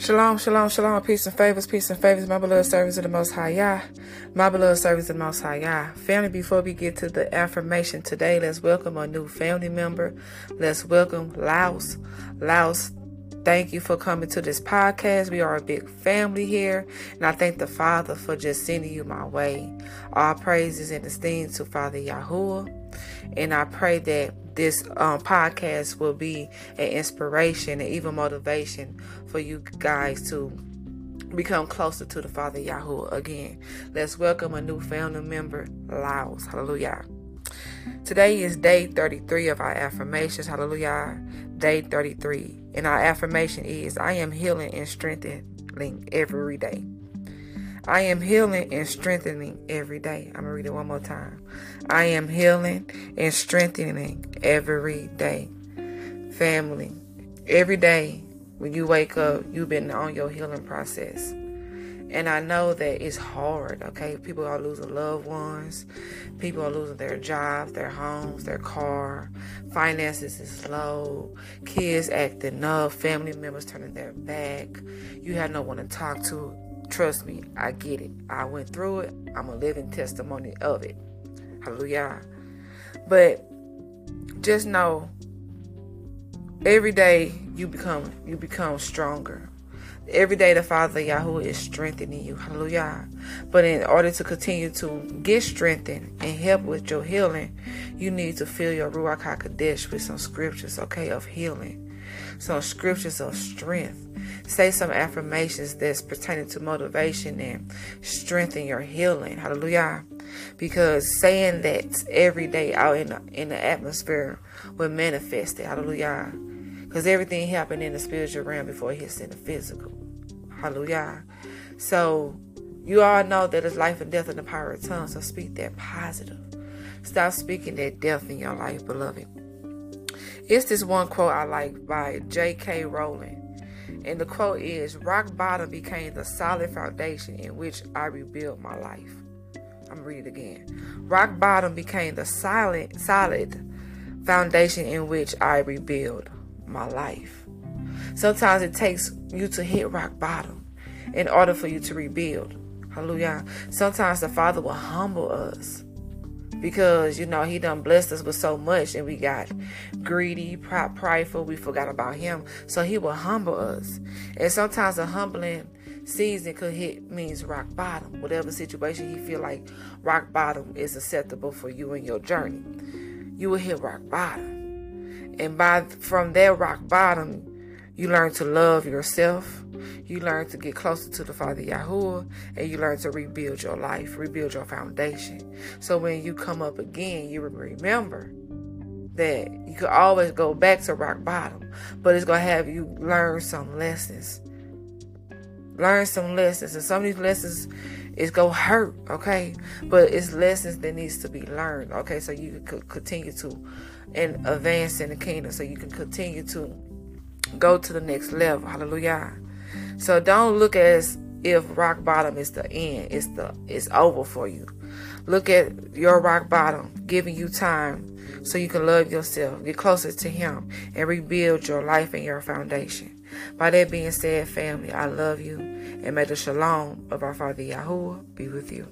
Shalom, shalom, shalom, peace and favors, peace and favors, my beloved servants of the Most High Yah, my beloved servants of the Most High Yah. Family, before we get to the affirmation today, let's welcome a new family member. Let's welcome Laos. Laos, thank you for coming to this podcast. We are a big family here, and I thank the Father for just sending you my way. All praises and esteem to Father Yahuwah, and I pray that this um, podcast will be an inspiration and even motivation for you guys to become closer to the Father Yahweh again. Let's welcome a new family member, Laos. Hallelujah. Today is day 33 of our affirmations. Hallelujah. Day 33. And our affirmation is I am healing and strengthening every day. I am healing and strengthening every day. I'm going to read it one more time. I am healing and strengthening every day. Family, every day when you wake up, you've been on your healing process. And I know that it's hard, okay? People are losing loved ones. People are losing their jobs, their homes, their car. Finances is low. Kids acting up. Family members turning their back. You have no one to talk to Trust me, I get it. I went through it. I'm a living testimony of it. Hallelujah. But just know every day you become you become stronger. Every day the Father Yahweh is strengthening you. Hallelujah. But in order to continue to get strengthened and help with your healing, you need to fill your Ruach HaKodesh with some scriptures, okay, of healing. Some scriptures of strength Say some affirmations that's pertaining to motivation and strengthen your healing. Hallelujah. Because saying that every day out in the, in the atmosphere will manifest it. Hallelujah. Because everything happened in the spiritual realm before it hits in the physical. Hallelujah. So you all know that it's life and death in the power of tongues. So speak that positive. Stop speaking that death in your life, beloved. It's this one quote I like by J.K. Rowling. And the quote is Rock bottom became the solid foundation in which I rebuilt my life. I'm gonna read it again. Rock bottom became the solid solid foundation in which I rebuild my life. Sometimes it takes you to hit rock bottom in order for you to rebuild. Hallelujah. Sometimes the Father will humble us because you know he done blessed us with so much and we got greedy prideful we forgot about him. So he will humble us. And sometimes a humbling season could hit means rock bottom. Whatever situation you feel like rock bottom is acceptable for you in your journey you will hit rock bottom. And by from that rock bottom you learn to love yourself you learn to get closer to the Father Yahuwah, and you learn to rebuild your life, rebuild your foundation. So when you come up again, you remember that you could always go back to rock bottom, but it's gonna have you learn some lessons. Learn some lessons, and some of these lessons is gonna hurt, okay? But it's lessons that needs to be learned, okay? So you can continue to and advance in the kingdom, so you can continue to go to the next level. Hallelujah. So don't look as if rock bottom is the end. It's the it's over for you. Look at your rock bottom, giving you time so you can love yourself, get closer to him, and rebuild your life and your foundation. By that being said, family, I love you, and may the shalom of our Father Yahuwah be with you.